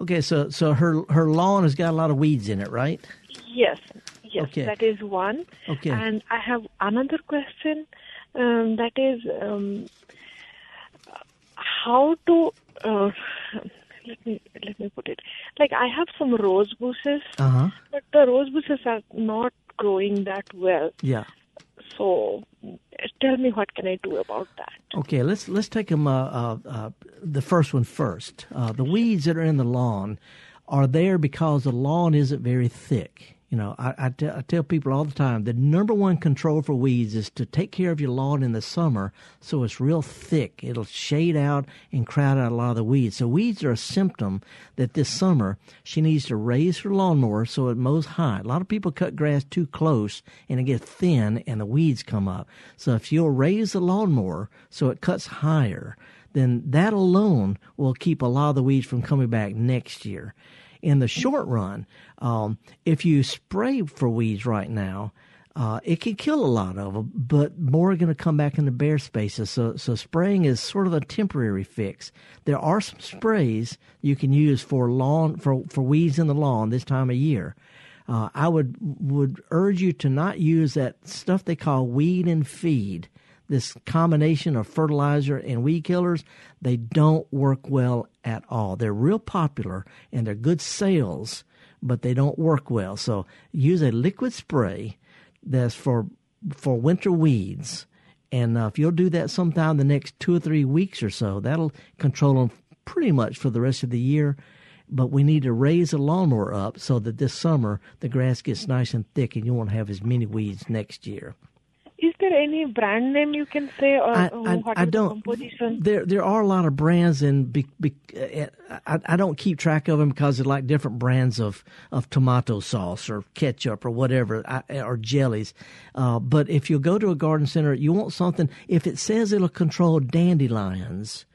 Speaker 1: Okay, so so her her lawn has got a lot of weeds in it, right?
Speaker 11: Yes, yes,
Speaker 1: Okay.
Speaker 11: that is one.
Speaker 1: Okay.
Speaker 11: And I have another question. Um, that is, um, how to uh, let me let me put it. Like I have some rose bushes,
Speaker 1: Uh huh.
Speaker 11: but the rose bushes are not growing that well.
Speaker 1: Yeah.
Speaker 11: So, tell me what can I do about that?
Speaker 1: Okay, let's let's take them. Uh, uh, uh, the first one first. Uh, the weeds that are in the lawn are there because the lawn isn't very thick. You know, I, I, te- I tell people all the time the number one control for weeds is to take care of your lawn in the summer so it's real thick. It'll shade out and crowd out a lot of the weeds. So weeds are a symptom that this summer she needs to raise her lawnmower so it mows high. A lot of people cut grass too close and it gets thin and the weeds come up. So if you'll raise the lawnmower so it cuts higher, then that alone will keep a lot of the weeds from coming back next year. In the short run, um, if you spray for weeds right now, uh, it can kill a lot of them, but more are going to come back into bare spaces. So, so spraying is sort of a temporary fix. There are some sprays you can use for lawn for, for weeds in the lawn this time of year. Uh, I would would urge you to not use that stuff they call weed and feed. This combination of fertilizer and weed killers, they don't work well at all. They're real popular and they're good sales, but they don't work well. So use a liquid spray that's for for winter weeds. And uh, if you'll do that sometime the next two or three weeks or so, that'll control them pretty much for the rest of the year. But we need to raise the lawnmower up so that this summer the grass gets nice and thick and you won't have as many weeds next year.
Speaker 11: There any brand name you can say, or
Speaker 1: I,
Speaker 11: uh,
Speaker 1: I,
Speaker 11: what
Speaker 1: I
Speaker 11: the
Speaker 1: don't.
Speaker 11: composition?
Speaker 1: There, there are a lot of brands, and be, be, uh, I, I don't keep track of them because they're like different brands of, of tomato sauce or ketchup or whatever, I- or jellies. Uh, but if you go to a garden center, you want something. If it says it'll control dandelions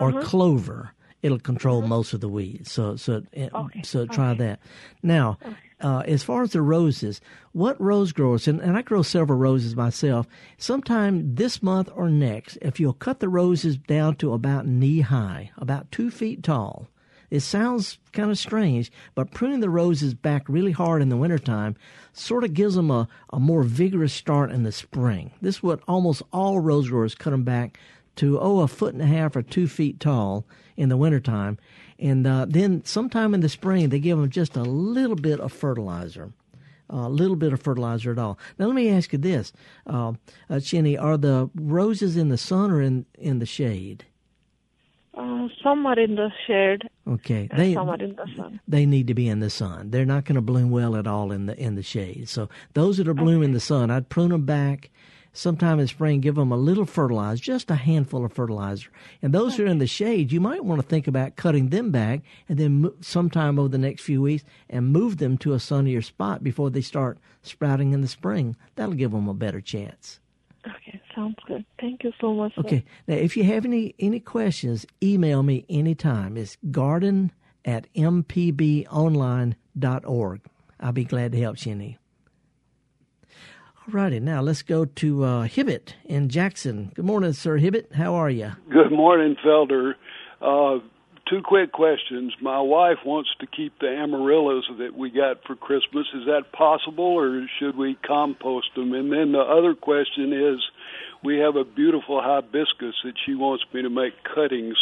Speaker 1: or
Speaker 11: Uh-huh.
Speaker 1: clover, it'll control most of the weeds. So, so, uh, so try that. Now, uh, as far as the roses, what rose growers, and, and I grow several roses myself, sometime this month or next, if you'll cut the roses down to about knee high, about two feet tall, it sounds kind of strange, but pruning the roses back really hard in the wintertime sort of gives them a, a more vigorous start in the spring. This is what almost all rose growers cut them back to, oh, a foot and a half or two feet tall in the wintertime. And uh, then sometime in the spring, they give them just a little bit of fertilizer. A little bit of fertilizer at all. Now, let me ask you this, uh, uh, are the roses in the sun or in, in the shade?
Speaker 11: Uh, some are in the shade,
Speaker 1: Okay, they
Speaker 11: some are in the sun.
Speaker 1: they need to be in the sun. They're not going to bloom well at all in the in the shade. So those that are blooming in the sun, I'd prune them back. Sometime in spring, give them a little fertilizer, just a handful of fertilizer. And those who are in the shade, you might want to think about cutting them back, and then sometime over the next few weeks, and move them to a sunnier spot before they start sprouting in the spring. That'll give them a better chance.
Speaker 11: Okay, sounds good. Thank you so much.
Speaker 1: Okay. Now, if you have any any questions, email me anytime. It's garden at mpbonline.org. I'll be glad to help Jenny. All righty. Now, let's go to uh, Hibbett in Jackson. Good morning, Sir Hibbett. How are you?
Speaker 12: Good morning, Felder. Uh, two quick questions. My wife wants to keep the amaryllis that we got for Christmas. Is that possible, or should we compost them? And then the other question is, we have a beautiful hibiscus that she wants me to make cuttings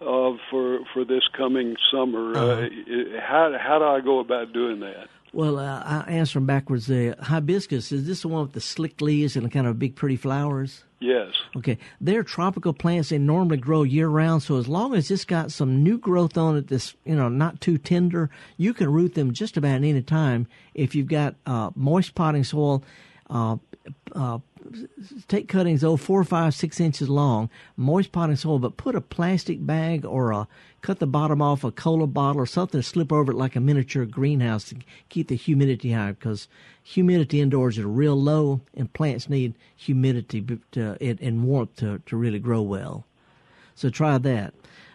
Speaker 12: of for for this coming summer. uh how how do I go about doing that?
Speaker 1: Well, uh, I answer them backwards. The hibiscus, is this the one with the slick leaves and kind of big, pretty flowers?
Speaker 12: Yes.
Speaker 1: Okay, they're tropical plants. They normally grow year round. So as long as it's got some new growth on it, that's you know not too tender, you can root them just about any time. If you've got uh, moist potting soil, uh, uh, take cuttings oh four, five, six inches long, moist potting soil, but put a plastic bag or a cut the bottom off a cola bottle or something slip over it like a miniature greenhouse to keep the humidity high because humidity indoors is real low and plants need humidity to, and, warmth to, to really grow well. So try that.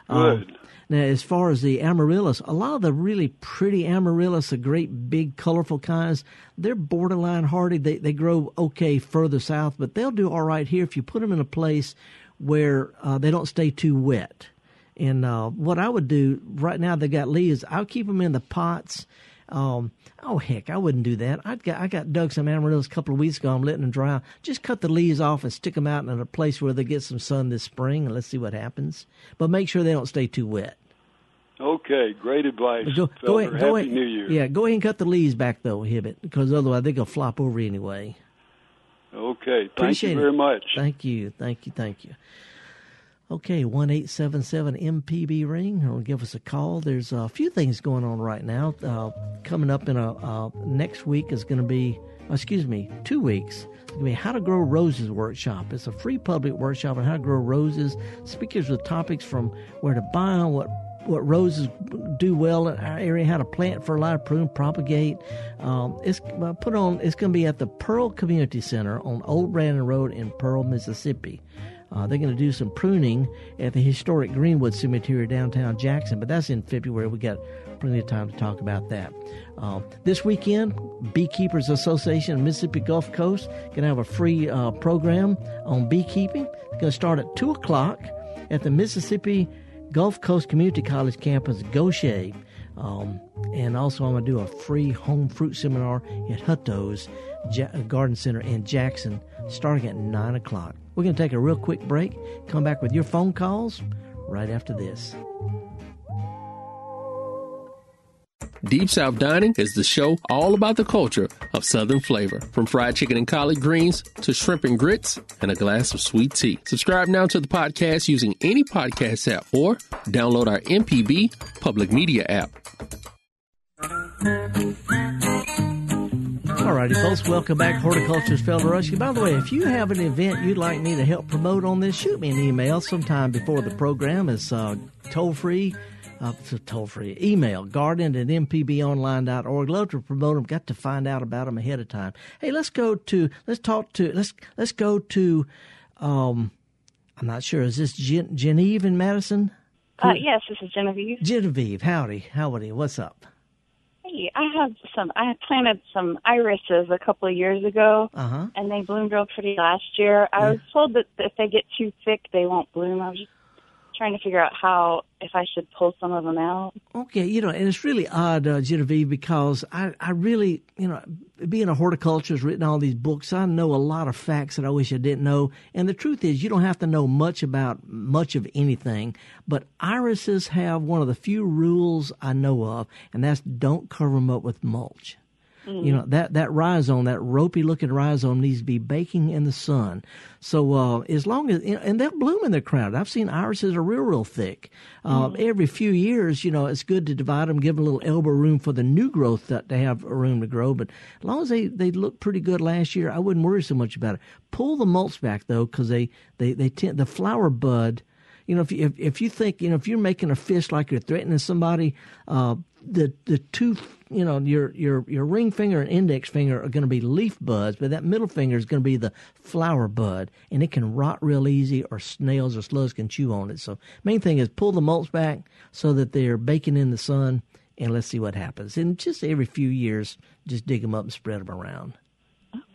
Speaker 1: Um,
Speaker 12: Good.
Speaker 1: Now, as far as the amaryllis, a lot of the really pretty amaryllis, the great big colorful kinds, they're borderline hardy. They they grow okay further south, but they'll do all right here if you put them in a place where uh, they don't stay too wet. And uh, what I would do right now, they got leaves. I'll keep them in the pots. Um, oh heck, I wouldn't do that. I got I got dug some amaryllis a couple of weeks ago. I'm letting them dry. out. Just cut the leaves off and stick them out in a place where they get some sun this spring, and let's see what happens. But make sure they don't stay too wet.
Speaker 12: Okay, great advice.
Speaker 1: But go, go ahead,
Speaker 12: Happy
Speaker 1: go ahead.
Speaker 12: New Year.
Speaker 1: Yeah, go ahead and cut the leaves back though, Hibbit, because otherwise they're gonna flop over anyway.
Speaker 12: Okay, thank
Speaker 1: Appreciate
Speaker 12: you
Speaker 1: it.
Speaker 12: very much.
Speaker 1: Thank you, thank you, thank you. Okay, one eight seven seven MPB ring, or give us a call. There's a few things going on right now. Uh, coming up in a uh, next week is going to be, excuse me, two weeks. It's going to be How to Grow Roses workshop. It's a free public workshop on how to grow roses. Speakers with topics from where to buy what what roses do well in our area, how to plant, fertilize, prune, propagate. Um, it's uh, put on. It's going to be at the Pearl Community Center on Old Brandon Road in Pearl, Mississippi. Uh, they're going to do some pruning at the historic Greenwood Cemetery downtown Jackson, but that's in February. We got plenty of time to talk about that. Uh, this weekend, Beekeepers Association of Mississippi Gulf Coast going to have a free uh, program on beekeeping. It's going to start at two o'clock at the Mississippi Gulf Coast Community College campus, Goshen. Um, and also, I'm going to do a free home fruit seminar at Hutto's Garden Center in Jackson starting at 9 o'clock. We're going to take a real quick break, come back with your phone calls right after this.
Speaker 2: Deep South Dining is the show all about the culture of Southern flavor, from fried chicken and collard greens to shrimp and grits and a glass of sweet tea. Subscribe now to the podcast using any podcast app or download our MPB public media app.
Speaker 1: Alrighty, folks, welcome back. Horticulture's Felder Rushing. By the way, if you have an event you'd like me to help promote on this, shoot me an email sometime before the program. It's uh, toll free. Uh, toll free email garden at mpbonline.org. Love to promote them. Got to find out about them ahead of time. Hey, let's go to let's talk to let's let's go to. Um, I'm not sure. Is this Gen- Genevieve in Madison?
Speaker 13: Uh, yes, this is Genevieve.
Speaker 1: Genevieve, howdy, howdy. What's up?
Speaker 13: Hey, I have some. I planted some irises a couple of years ago,
Speaker 1: Uh huh.
Speaker 13: and they bloomed real pretty last year. I was told that if they get too thick, they won't bloom. I was just trying to figure out how if I should pull some of them out.
Speaker 1: Okay, you know, and it's really odd, uh, Genevieve, because I, I really, you know, being a horticulturist, written all these books, I know a lot of facts that I wish I didn't know. And the truth is, you don't have to know much about much of anything. But irises have one of the few rules I know of, and that's don't cover them up with mulch. You know that that rhizome, that ropey looking rhizome, needs to be baking in the sun. So uh, as long as you know, and they'll bloom in the crown. I've seen irises are real real thick. Uh, Every few years, you know, it's good to divide them, give them a little elbow room for the new growth that they have room to grow. But as long as they they look pretty good last year, I wouldn't worry so much about it. Pull the mulch back though, because they they they tend the flower bud you know, if you, if, if you think, you know, if you're making a fist like you're threatening somebody, uh, the the two, you know, your your your ring finger and index finger are going to be leaf buds, but that middle finger is going to be the flower bud, and it can rot real easy, or snails or slugs can chew on it. So, main thing is pull the mulch back so that they're baking in the sun, and let's see what happens. And just every few years, just dig them up and spread them around.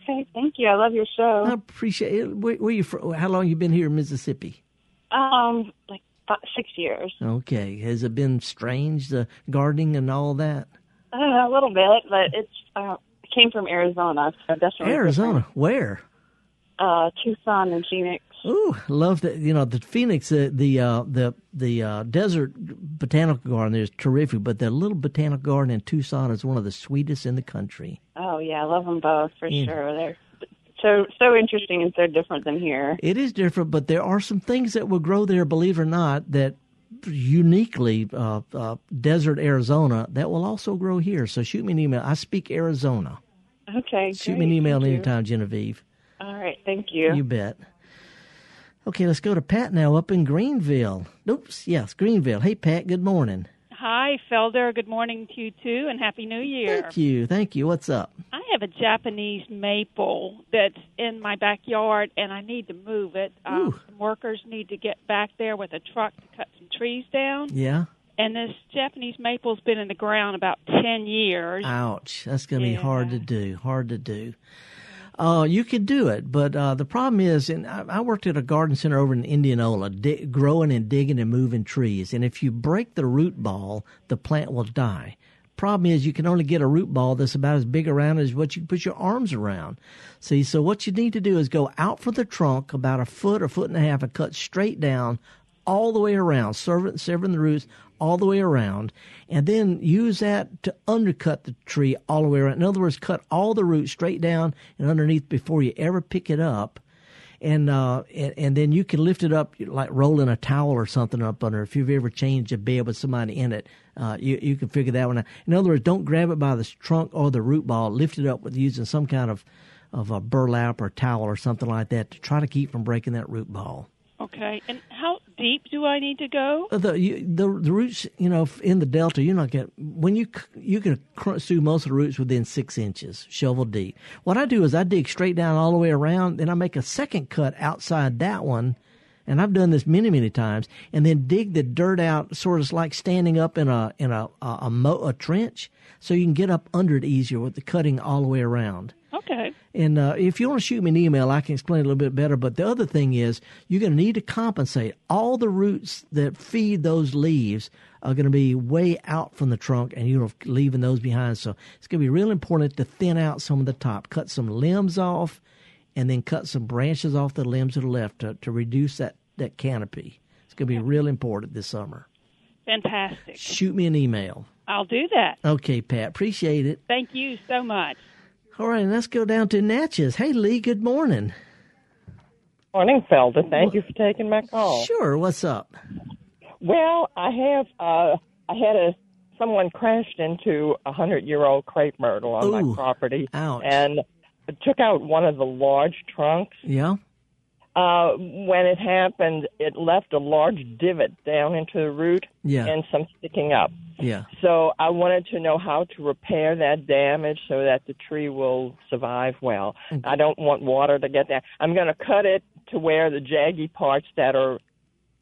Speaker 13: Okay, thank you. I love your show.
Speaker 1: I appreciate it. Where, where you from? How long you been here in Mississippi?
Speaker 13: Um, like five, six years.
Speaker 1: Okay. Has it been strange, the gardening and all that?
Speaker 13: Uh, a little bit, but it's uh, came from Arizona, so definitely
Speaker 1: Arizona. Where?
Speaker 13: Uh, Tucson and Phoenix.
Speaker 1: Ooh, love that. You know, the Phoenix, uh, the uh, the the uh, desert botanical garden there is terrific, but the little botanical garden in Tucson is one of the sweetest in the country.
Speaker 13: Oh yeah, I love them both for
Speaker 1: Yeah.
Speaker 13: sure. They're so so interesting and so different than here.
Speaker 1: It is different, but there are some things that will grow there, believe it or not, that uniquely uh, uh, desert Arizona that will also grow here. So shoot me an email. I speak Arizona.
Speaker 13: Okay,
Speaker 1: Shoot
Speaker 13: great.
Speaker 1: me an email
Speaker 13: Thank you.
Speaker 1: anytime, Genevieve.
Speaker 13: All right, thank you.
Speaker 1: You bet. Okay, let's go to Pat now up in Greenville. Oops, yes, Greenville. Hey, Pat, good morning.
Speaker 14: Hi, Felder. Good morning to you too, and Happy New Year.
Speaker 1: Thank you. Thank you. What's up?
Speaker 14: I have a Japanese maple that's in my backyard, and I need to move it. Um, workers need to get back there with a truck to cut some trees down.
Speaker 1: Yeah.
Speaker 14: and this Japanese maple's been in the ground about ten years.
Speaker 1: Ouch. That's going to be hard to do. Hard to do. Uh, you could do it, but uh, the problem is, and I, I worked at a garden center over in Indianola, di- growing and digging and moving trees. And if you break the root ball, the plant will die. Problem is, you can only get a root ball that's about as big around as what you can put your arms around. See, so what you need to do is go out from the trunk about a foot or foot and a half and cut straight down all the way around, severing, severing the roots all the way around, and then use that to undercut the tree all the way around. In other words, cut all the roots straight down and underneath before you ever pick it up. And, uh, and and then you can lift it up like rolling a towel or something up under. If you've ever changed a bed with somebody in it, uh, you you can figure that one out. In other words, don't grab it by the trunk or the root ball. Lift it up with using some kind of of a burlap or towel or something like that to try to keep from breaking that root ball.
Speaker 14: Okay, and how deep do I need to go?
Speaker 1: The you, the the roots, you know, in the delta, you're not get when you you can pursue most of the roots within six inches, shovel deep. What I do is I dig straight down all the way around, then I make a second cut outside that one, and I've done this many many times, and then dig the dirt out, sort of like standing up in a in a a, a, mo- a trench, so you can get up under it easier with the cutting all the way around.
Speaker 14: Okay.
Speaker 1: And uh, if you want to shoot me an email, I can explain it a little bit better. But the other thing is, you're going to need to compensate. All the roots that feed those leaves are going to be way out from the trunk, and you're leaving those behind. So it's going to be real important to thin out some of the top, cut some limbs off, and then cut some branches off the limbs to the left to, to reduce that, that canopy. It's going to be real important this summer.
Speaker 14: Fantastic.
Speaker 1: Shoot me an email.
Speaker 14: I'll do that.
Speaker 1: Okay, Pat. Appreciate it.
Speaker 14: Thank you so much.
Speaker 1: All right, and let's go down to Natchez. Hey, Lee, good morning.
Speaker 15: Morning, Felder. Thank you for taking my call.
Speaker 1: Sure. What's up?
Speaker 15: Well, I have. Uh, I had a someone crashed into a hundred year old crepe myrtle on
Speaker 1: Ooh,
Speaker 15: my property,
Speaker 1: ouch.
Speaker 15: and took out one of the large trunks.
Speaker 1: Yeah.
Speaker 15: Uh, when it happened, it left a large divot down into the root
Speaker 1: Yeah.
Speaker 15: and some sticking up.
Speaker 1: Yeah.
Speaker 15: So I wanted to know how to repair that damage so that the tree will survive well. I don't want water to get there. I'm going to cut it to where the jaggy parts that are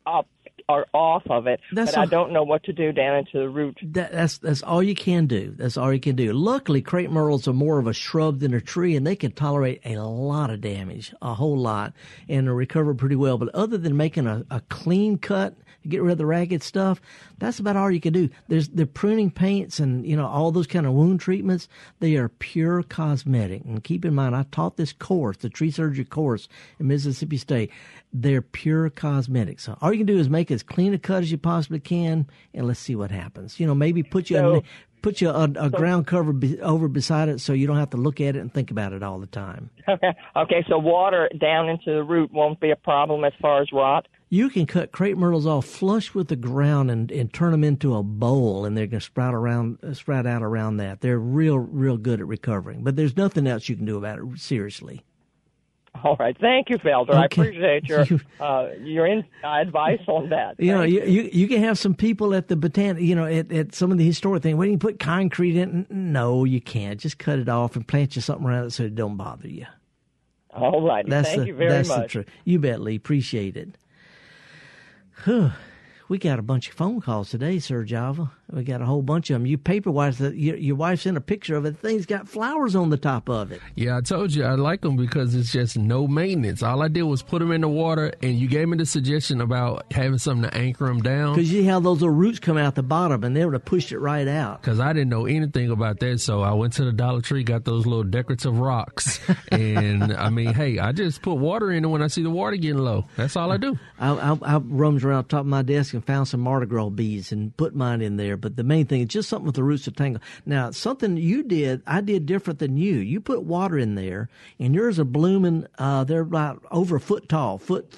Speaker 15: up are off of it,
Speaker 1: That's
Speaker 15: but I
Speaker 1: a-
Speaker 15: don't know what to do down into the root.
Speaker 1: That, that's that's all you can do. That's all you can do. Luckily, crepe myrtles are more of a shrub than a tree, and they can tolerate a lot of damage, a whole lot, and recover pretty well. But other than making a, a clean cut, get rid of the ragged stuff, that's about all you can do. There's the pruning paints and you know all those kind of wound treatments. They are pure cosmetic. And keep in mind, I taught this course, the tree surgery course in Mississippi State. They're pure cosmetics. So all you can do is make as clean a cut as you possibly can, and let's see what happens. You know, maybe put you
Speaker 15: So-
Speaker 1: a, put you a, a ground cover be, over beside it so you don't have to look at it and think about it all the time.
Speaker 15: Okay. Okay. So water down into the root won't be a problem as far as rot.
Speaker 1: You can cut crepe myrtles off flush with the ground and, and turn them into a bowl, and they're going to sprout around, uh, sprout out around that. They're real, real good at recovering. But there's nothing else you can do about it. Seriously.
Speaker 15: All right. Thank you, Felder. I appreciate your uh, your in, advice on that.
Speaker 1: You know, you, you you can have some people at the botan, you know, at, at some of the historic thing. When you put concrete in, no, you can't. Just cut it off and plant you something around it so it don't bother you.
Speaker 15: All right. Thank
Speaker 1: the,
Speaker 15: you very
Speaker 1: that's
Speaker 15: much.
Speaker 1: the truth. You bet, Lee. Appreciate it. Whew. We got a bunch of phone calls today, Sir Java. We got a whole bunch of them. You paper that your, your wife sent a picture of it. The thing's got flowers on the top of it.
Speaker 2: Yeah, I told you I like them because it's just no maintenance. All I did was put them in the water, and you gave me the suggestion about having something to anchor them down.
Speaker 1: Because you see how those little roots come out the bottom, and they would have pushed it right out.
Speaker 2: Because I didn't know anything about that, so I went to the Dollar Tree, got those little decorative rocks, and I mean, hey, I just put water in it when I see the water getting low. That's all I do.
Speaker 1: I, I, I roamed around top of my desk and found some Mardi Gras beads and put mine in there. But the main thing is just something with the roots to tangle. Now, something you did, I did different than you. You put water in there, and yours are blooming. Uh, they're about over a foot tall, foot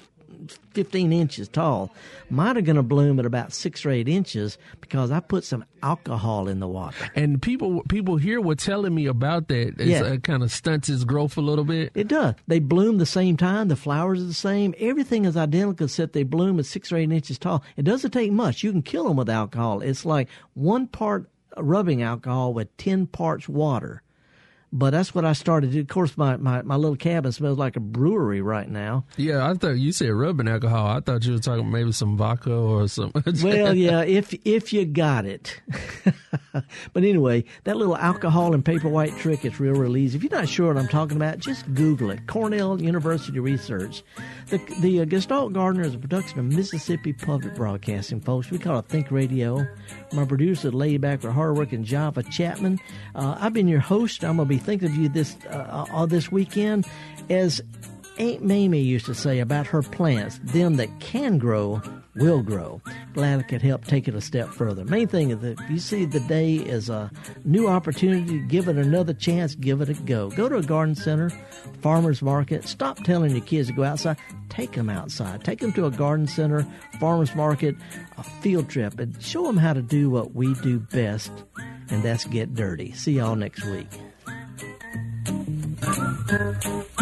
Speaker 1: 15 inches tall. Mine are going to bloom at about six or eight inches because I put some alcohol in the water.
Speaker 2: And people people here were telling me about that. It's,
Speaker 1: Yeah.
Speaker 2: uh, kind of stunts its growth a little bit.
Speaker 1: It does. They bloom the same time. The flowers are the same. Everything is identical except they bloom at six or eight inches tall. It doesn't take much. You can kill them with alcohol. It's like one part rubbing alcohol with 10 parts water. But that's what I started. to do. Of course, my, my, my little cabin smells like a brewery right now.
Speaker 2: Yeah, I thought you said rubbing alcohol. I thought you were talking maybe some vodka or something.
Speaker 1: Well, yeah, if if you got it. but anyway, that little alcohol and paper white trick is real, real easy. If you're not sure what I'm talking about, just Google it. Cornell University Research. The the uh, Gestalt Gardener is a production of Mississippi Public Broadcasting, folks. We call it Think Radio. My producer, laid back with hardworking Java Chapman. Uh, I've been your host. I'm going to be thinking of you this uh, all this weekend as Aunt Mamie used to say about her plants, them that can grow will grow. Glad I could help take it a step further. Main thing is that if you see the day as a new opportunity, give it another chance, give it a go. Go to a garden center, farmer's market. Stop telling your kids to go outside. Take them outside. Take them to a garden center, farmer's market, a field trip, and show them how to do what we do best, and that's get dirty. See y'all next week. Thank you.